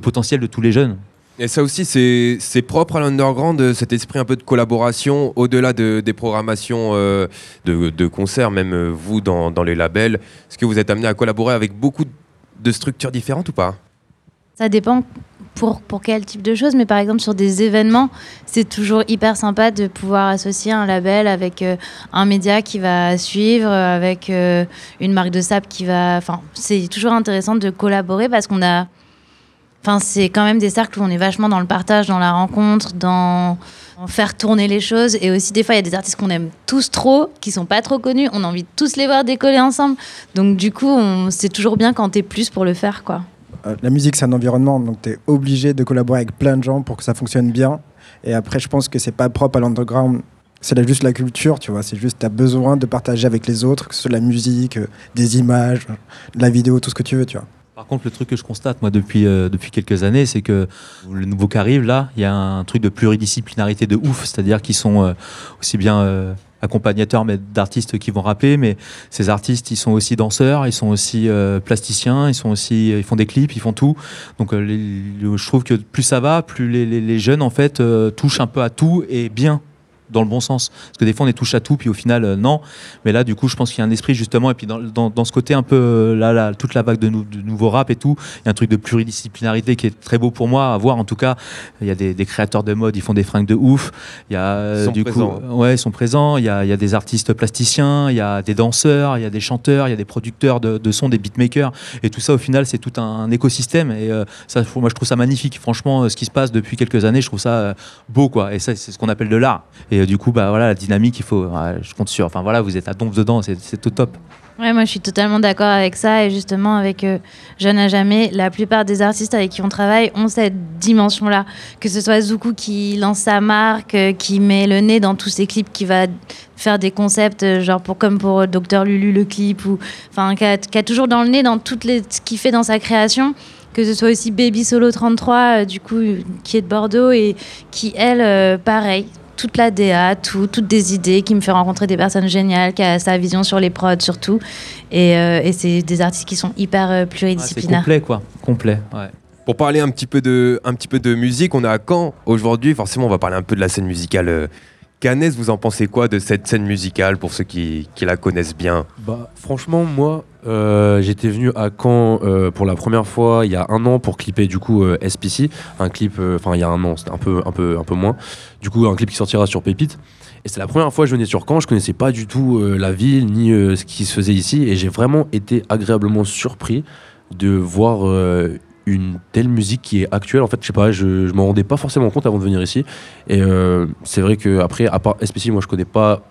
potentiel de tous les jeunes. Et ça aussi, c'est propre à l'underground, euh, cet esprit un peu de collaboration, au-delà de- des programmations euh, de, concerts, même euh, vous dans les labels. Est-ce que vous êtes amené à collaborer avec beaucoup de structures différentes ou pas? Ça dépend pour, pour quel type de choses, mais par exemple sur des événements, c'est toujours hyper sympa de pouvoir associer un label avec euh, un média qui va suivre, avec euh, une marque de sable qui va... Enfin, c'est toujours intéressant de collaborer parce qu'on a... Enfin, c'est quand même des cercles où on est vachement dans le partage, dans la rencontre, dans faire tourner les choses. Et aussi, des fois, il y a des artistes qu'on aime tous trop, qui sont pas trop connus. On a envie de tous les voir décoller ensemble. Donc, du coup, on- c'est toujours bien quand t'es plus pour le faire, quoi. Euh, la musique, c'est un environnement, donc tu es obligé de collaborer avec plein de gens pour que ça fonctionne bien. Et après, je pense que c'est pas propre à l'underground. C'est juste la culture, tu vois. C'est juste, tu as besoin de partager avec les autres, que ce soit la musique, euh, des images, de la vidéo, tout ce que tu veux, tu vois. Par contre, le truc que je constate, moi, depuis, euh, depuis quelques années, c'est que le nouveau qui arrive, là, il y a un truc de pluridisciplinarité de ouf. C'est-à-dire qu'ils sont euh, aussi bien euh, accompagnateurs mais d'artistes qui vont rapper, mais ces artistes, ils sont aussi danseurs, ils sont aussi euh, plasticiens, ils, sont aussi, ils font des clips, ils font tout. Donc, euh, je trouve que plus ça va, plus les, les- les jeunes, en fait, euh, touchent un peu à tout et bien dans le bon sens. Parce que des fois, on est touche à tout, puis au final, euh, non. Mais là, du coup, je pense qu'il y a un esprit, justement, et puis dans, dans, dans ce côté un peu, euh, là, là, toute la vague de, nou- de nouveaux rap et tout, il y a un truc de pluridisciplinarité qui est très beau pour moi à voir. En tout cas, il y a des, des créateurs de mode, ils font des fringues de ouf. Il y a, euh, Ils sont du présents. coup, euh, ouais, ils sont présents. Il y a, il y a des artistes plasticiens, il y a des danseurs, il y a des chanteurs, il y a des producteurs de, de sons, des beatmakers. Et tout ça, au final, c'est tout un, écosystème. Et ça, moi, je trouve ça magnifique. Franchement, ce qui se passe depuis quelques années, je trouve ça beau, quoi. Et ça, c'est ce qu'on appelle de l'art. Et euh, du coup, bah voilà, la dynamique, il faut. ouais, je compte sur. Enfin voilà, vous êtes à donf dedans, c'est tout top. Ouais, moi je suis totalement d'accord avec ça et justement avec euh, Jeune à jamais, la plupart des artistes avec qui on travaille ont cette dimension-là. Que ce soit Zuku qui lance sa marque, euh, qui met le nez dans tous ses clips, qui va faire des concepts euh, genre pour comme pour euh, Docteur Lulu le clip ou enfin qui a, toujours dans le nez dans toutes les ce qu'il fait dans sa création. Que ce soit aussi Baby Solo 33 euh, du coup euh, qui est de Bordeaux et qui elle euh, pareil toute la DA, tout, toutes des idées, qui me fait rencontrer des personnes géniales, qui a sa vision sur les prods surtout. Et, euh, et c'est des artistes qui sont hyper euh, pluridisciplinaires. complet, quoi. Complet, ouais. Pour parler un petit peu de, un petit peu de musique, on est à Caen aujourd'hui? Forcément, on va parler un peu de la scène musicale cannaise. Vous en pensez quoi de cette scène musicale pour ceux qui, la connaissent bien? Bah, franchement, moi, euh, j'étais venu à Caen euh, pour la première fois il y a un an pour clipper du coup euh, SPC, un clip, enfin il y a un an, c'était un peu, un peu, un peu moins. Du coup, un clip qui sortira sur Pépite. Et c'est la première fois que je venais sur Caen, je connaissais pas du tout la ville ni ce qui se faisait ici, et j'ai vraiment été agréablement surpris de voir une telle musique qui est actuelle. En fait, je sais pas, je, je m'en rendais pas forcément compte avant de venir ici. Et euh, c'est vrai que après, à part SPC, moi je connais pas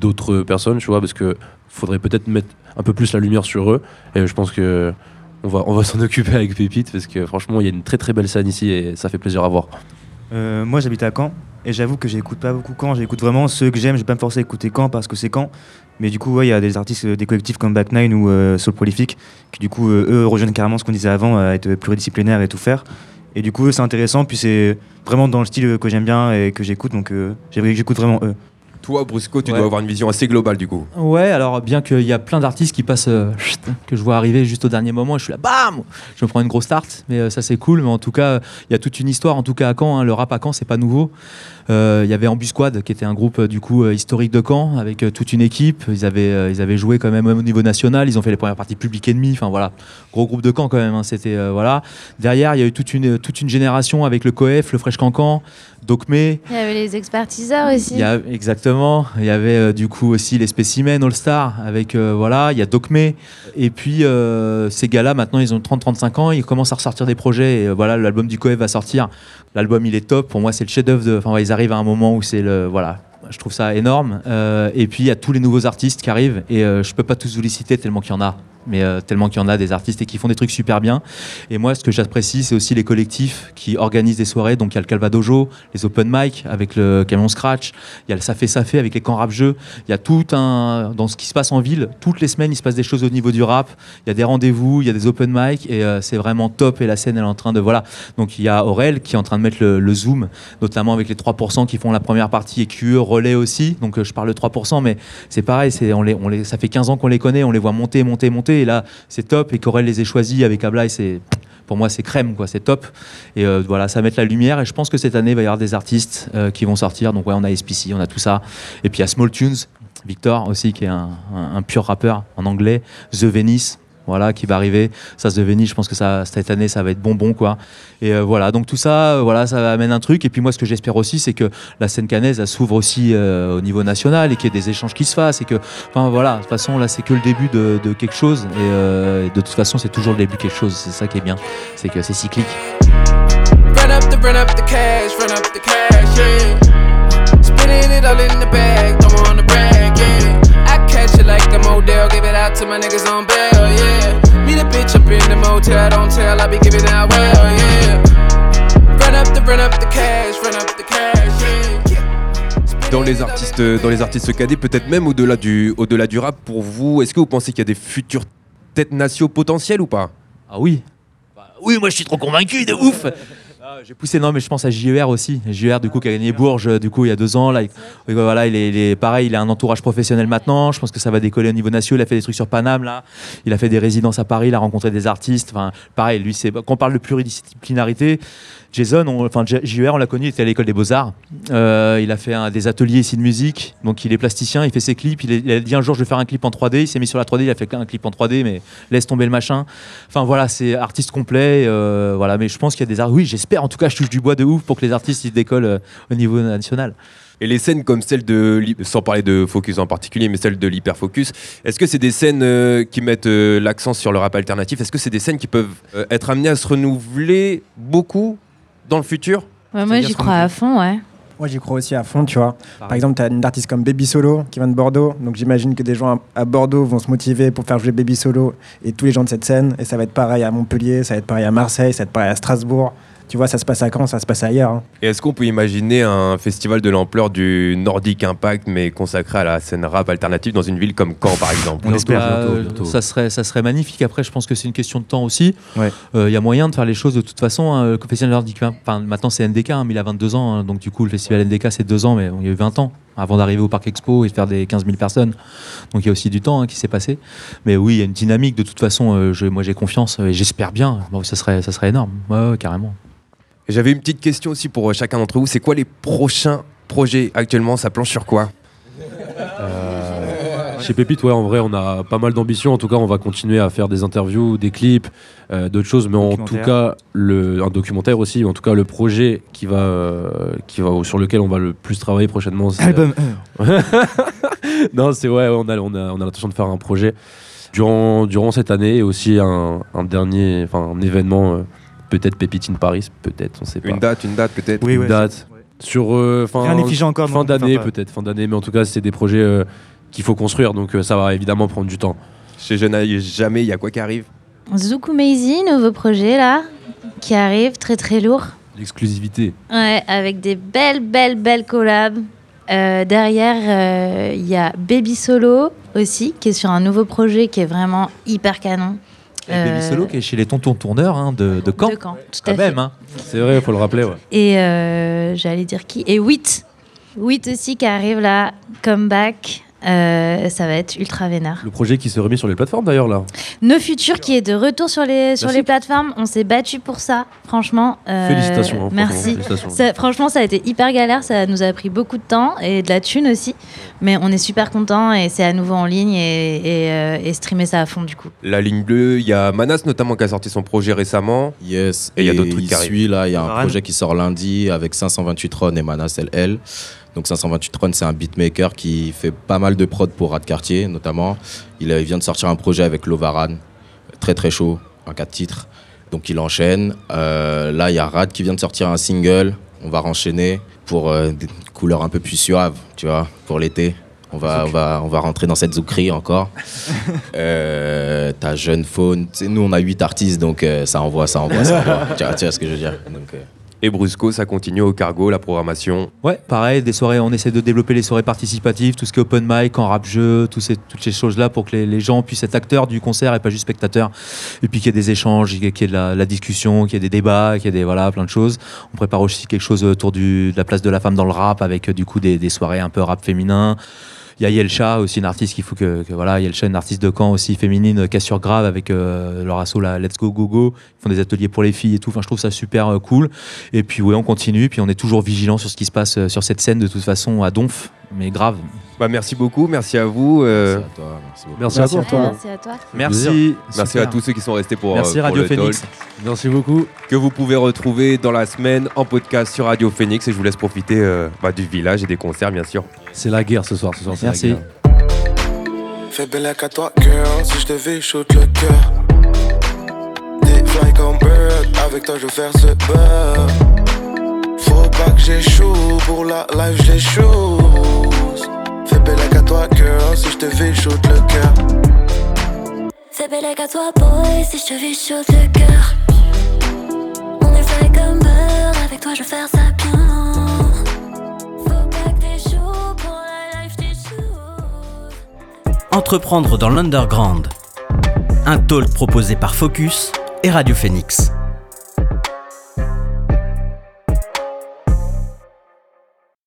d'autres personnes, tu vois, parce que faudrait peut-être mettre un peu plus la lumière sur eux. Et je pense que on va, on va [LAUGHS] s'en occuper avec Pépite, parce que franchement, il y a une très très belle scène ici et ça fait plaisir à voir. Euh, moi j'habite à Caen et j'avoue que j'écoute pas beaucoup Caen, j'écoute vraiment ceux que j'aime, je vais pas me forcer à écouter Caen parce que c'est Caen. Mais du coup, il y a des artistes, euh, des collectifs comme Back Nine ou euh, Soul Prolific qui du coup, euh, eux rejoignent carrément ce qu'on disait avant, être pluridisciplinaire et tout faire. Et du coup, c'est intéressant, puis c'est vraiment dans le style que j'aime bien et que j'écoute, donc j'aimerais que j'écoute vraiment eux. Toi, Brusco, tu Ouais. dois avoir une vision assez globale du coup. Ouais, alors bien qu'il y a plein d'artistes qui passent, euh, chut, que je vois arriver juste au dernier moment, et je suis là, bam Je me prends une grosse start, mais euh, ça c'est cool. Mais en tout cas, il y a toute une histoire, en tout cas à Caen. hein, le rap à Caen, c'est pas nouveau. Euh, Il y avait Ambusquad, qui était un groupe euh, du coup euh, historique de Caen, avec euh, toute une équipe. Ils avaient, euh, ils avaient joué quand même au niveau national. Ils ont fait les premières parties Public Enemy. Enfin voilà, gros groupe de Caen quand même. hein, C'était euh, voilà. Derrière, il y a eu toute une toute une génération avec le Coef, le Fresh Cancan, Docmé. Il y avait les expertiseurs aussi. Il y a, exactement. Il y avait euh, du coup aussi les spécimens All Star avec euh, voilà, il y a Docmé et puis euh, ces gars-là maintenant ils ont 30-35 ans, ils commencent à ressortir des projets et voilà, l'album du Coef va sortir. L'album il est top, pour moi c'est le chef-d'œuvre de enfin ouais, ils arrivent à un moment où c'est le voilà, je trouve ça énorme Euh, et puis il y a tous les nouveaux artistes qui arrivent et euh, je peux pas tous vous les citer tellement qu'il y en a. Mais euh, tellement qu'il y en a des artistes et qui font des trucs super bien. Et moi, ce que j'apprécie, c'est aussi les collectifs qui organisent des soirées. Donc, il y a le Calvadojo, les open mic avec le camion scratch, il y a le ça fait avec les camps rap jeux. Il y a tout un. Dans ce qui se passe en ville, toutes les semaines, il se passe des choses au niveau du rap. Il y a des rendez-vous, il y a des open mic et euh, c'est vraiment top. Et la scène, elle est en train de. Voilà. Donc, il y a Aurel qui est en train de mettre le, zoom, notamment avec les 3% qui font la première partie et QE relais aussi. Donc, euh, je parle de 3%, mais c'est pareil. On les, on les, ça fait 15 ans qu'on les connaît, on les voit monter, monter, monter. Et là, c'est top. Et qu'Aurel les ait choisis avec Ablaï, c'est pour moi c'est crème quoi, c'est top. Et euh, voilà, ça va mettre la lumière. Et je pense que cette année il va y avoir des artistes euh, qui vont sortir. Donc ouais, on a SPC, on a tout ça. Et puis il y a Small Tunes, Victor aussi qui est un pur rappeur en anglais, The Venice. Voilà, qui va arriver. Ça, The Venice, je pense que ça, cette année, ça va être bonbon, quoi. Et euh, voilà, donc tout ça, euh, voilà, ça amène un truc. Et puis moi, ce que j'espère aussi, c'est que la scène canaise, elle s'ouvre aussi euh, au niveau national et qu'il y ait des échanges qui se fassent. Et que, enfin voilà, de toute façon, là, c'est que le début de, quelque chose. Et, de toute façon, c'est toujours le début de quelque chose. C'est ça qui est bien, c'est que c'est cyclique. Run up the cash, run up the cash, yeah. Spinning it all in the bag, give it out to my niggas on bail, yeah. Meet a bitch up in the motel, don't tell, I be giving out well, yeah. Run up the, run up the cash, run up the cash, yeah. Dans les artistes, dans les artistes cadets, peut-être même au-delà du, au-delà du rap, pour vous, est-ce que vous pensez qu'il y a des futures têtes nationaux potentielles ou pas? Ah oui. Oui, moi je suis trop convaincu, de ouf. Ah, J'ai poussé, non, mais je pense à JER aussi. JER, du coup, qui a gagné Bourges, euh, du coup, il y a deux ans. Là, oui, voilà, il est, il est- pareil, il a un entourage professionnel maintenant. Je pense que ça va décoller au niveau national. Il a fait des trucs sur Paname, là. Il a fait des résidences à Paris, il a rencontré des artistes. Enfin, pareil, lui, c'est quand on parle de pluridisciplinarité. Jason, on- enfin J- JER, on l'a connu, il était à l'école des beaux-arts. Euh, il a fait des ateliers ici de musique. Donc, il est plasticien, il fait ses clips. Il, est- a dit un jour, je vais faire un clip en 3D. Il s'est mis sur la 3D, il a fait un clip en 3D, mais laisse tomber le machin. Enfin, voilà, c'est artiste complet. euh, voilà, mais je pense qu'il y a des arts. Oui, j'espère. En tout cas, je touche du bois de ouf pour que les artistes ils décollent euh, au niveau national. Et les scènes comme celle de, sans parler de Focus en particulier, mais celle de l'Hyperfocus, est-ce que c'est des scènes qui mettent l'accent sur le rap alternatif? Est-ce que c'est des scènes qui peuvent être amenées à se renouveler beaucoup dans le futur Ouais, moi, j'y crois à fond, ouais. Moi, j'y crois aussi à fond, tu vois. Par exemple, tu as une artiste comme Baby Solo qui vient de Bordeaux. Donc, j'imagine que des gens à, à Bordeaux vont se motiver pour faire jouer Baby Solo et tous les gens de cette scène. Et ça va être pareil à Montpellier, ça va être pareil à Marseille, ça va être pareil à Strasbourg. Tu vois, ça se passe à Caen, ça se passe ailleurs. hein. Et est-ce qu'on peut imaginer un festival de l'ampleur du Nordic Impact, mais consacré à la scène rap alternative dans une ville comme Caen, par exemple? Euh, Ça serait, ça serait magnifique. Après, je pense que c'est une question de temps aussi. Euh, Il y a moyen de faire les choses de toute façon. hein. Le festival nordique, enfin, maintenant c'est NDK, hein, mais il a 22 ans. hein. donc, du coup, le festival NDK, c'est deux ans, mais bon, il y a eu 20 ans avant d'arriver au Parc Expo et de faire des 15 000 personnes. Donc, il y a aussi du temps hein, qui s'est passé. Mais oui, il y a une dynamique. De toute façon, euh, je- moi, j'ai confiance et j'espère bien. Bon, ça, serait, ça serait énorme. Ouais, ouais, carrément. J'avais une petite question aussi pour euh, chacun d'entre vous. C'est quoi les prochains projets actuellement? Ça planche sur quoi? Chez Pépite, ouais, en vrai, on a pas mal d'ambition. En tout cas, on va continuer à faire des interviews, des clips, euh, d'autres choses. Mais en tout cas, le, un documentaire aussi. En tout cas, le projet qui va, euh, qui va, sur lequel on va le plus travailler prochainement. c'est- Album [LAUGHS] non, c'est ouais, on a, on a, on a l'intention de faire un projet durant, durant cette année et aussi un, un dernier, enfin, un événement, euh, peut-être Pépite in Paris, peut-être, on sait pas. Une date, une date peut-être Oui, une ouais, date. Sur euh, fin, Rien n'est figé encore, fin d'année peut-être, fin d'année, mais en tout cas c'est des projets euh, qu'il faut construire, donc euh, ça va évidemment prendre du temps. Chez Jeune Jamais, il y a quoi qui arrive Zouk Maizy, nouveau projet là, qui arrive, très très lourd. L'exclusivité. Ouais, avec des belles, belles, belles collabs. Euh, derrière, euh, il y a Baby Solo aussi, qui est sur un nouveau projet qui est vraiment hyper canon. Et Baby Euh, Solo qui est chez les tontons tourneurs hein, de, de Caen. De Caen, tout Quand à même. fait. Hein. C'est vrai, il faut le rappeler. Ouais. Et euh, j'allais dire qui? Et Wit. Wit aussi qui arrive là, comeback. Euh, ça va être ultra vénère. Le projet qui se remet sur les plateformes d'ailleurs là. No Future qui est de retour sur les, sur Merci. les plateformes. On s'est battu pour ça, franchement. euh, Félicitations, hein, merci. félicitations. Ça- franchement, ça a été hyper galère. Ça nous a pris beaucoup de temps et de la thune aussi. Mais on est super contents et c'est à nouveau en ligne et, et, euh, et streamer ça à fond du coup. La ligne bleue, il y a Manas notamment qui a sorti son projet récemment. Yes. Et il y a d'autres trucs qui arrivent. suit, là, il y a un projet qui sort lundi avec 528 Ron et Manas LL. Donc 528 Ron, c'est un beatmaker qui fait pas mal de prod pour Rad Cartier notamment. Il, euh, il vient de sortir un projet avec Lovaran, très très chaud, un 4 titres. Donc il enchaîne. Euh, là, il y a Rad qui vient de sortir un single. On va renchaîner pour euh, des couleurs un peu plus suaves, tu vois, pour l'été. On va, on, va, on va rentrer dans cette zoukri encore. [LAUGHS] Euh, T'as Jeune Faune. Nous, on a 8 artistes, donc ça envoie, ça envoie, ça envoie. [LAUGHS] tu, vois, tu vois ce que je veux dire donc, Et Brusco, ça continue au cargo, la programmation. Ouais, pareil, des soirées, on essaie de développer les soirées participatives, tout ce qui est open mic, en rap jeu, tous ces, toutes ces choses-là pour que les, les gens puissent être acteurs du concert et pas juste spectateurs. Et puis qu'il y ait des échanges, qu'il y ait de la, la discussion, qu'il y ait des débats, qu'il y ait des, voilà, plein de choses. On prépare aussi quelque chose autour du, de la place de la femme dans le rap avec euh, du coup des, des soirées un peu rap féminin. Il y a Yelcha aussi, une artiste qu'il faut que, voilà, Yelcha, une artiste de camp aussi féminine, cassure grave avec euh, leur asso là, Let's Go Go Go. Ils font des ateliers pour les filles et tout. Enfin, je trouve ça super euh, cool. Et puis ouais, on continue. Puis on est toujours vigilant sur ce qui se passe euh, sur cette scène de toute façon à Donf, mais grave. Bah, merci beaucoup, merci à vous. euh, Merci à toi. Merci à toi. Merci. Merci Super. à tous ceux qui sont restés pour, Merci euh, pour Radio le Phoenix. talk. Merci beaucoup. Que vous pouvez retrouver dans la semaine en podcast sur Radio Phoenix. Et je vous laisse profiter euh, bah, du village et des concerts, bien sûr. C'est la guerre ce soir. Ce soir, c'est la Merci. guerre. Fais belle à toi, girl, si je devais shoot le cœur. Des fly comme bird, avec toi je veux faire ce beurre. Faut pas que j'échoue, pour la life j'échoue. Fais belle à toi, girl, si je devais shoot le cœur. Fais belle à toi, boy, si je te vis chaud le cœur. On est fly comme beurre, avec toi je vais faire ça bien. Faut pas que t'es chaud pour la life, t'es chaud. Entreprendre dans l'underground. Un talk proposé par Focus et Radio Phoenix.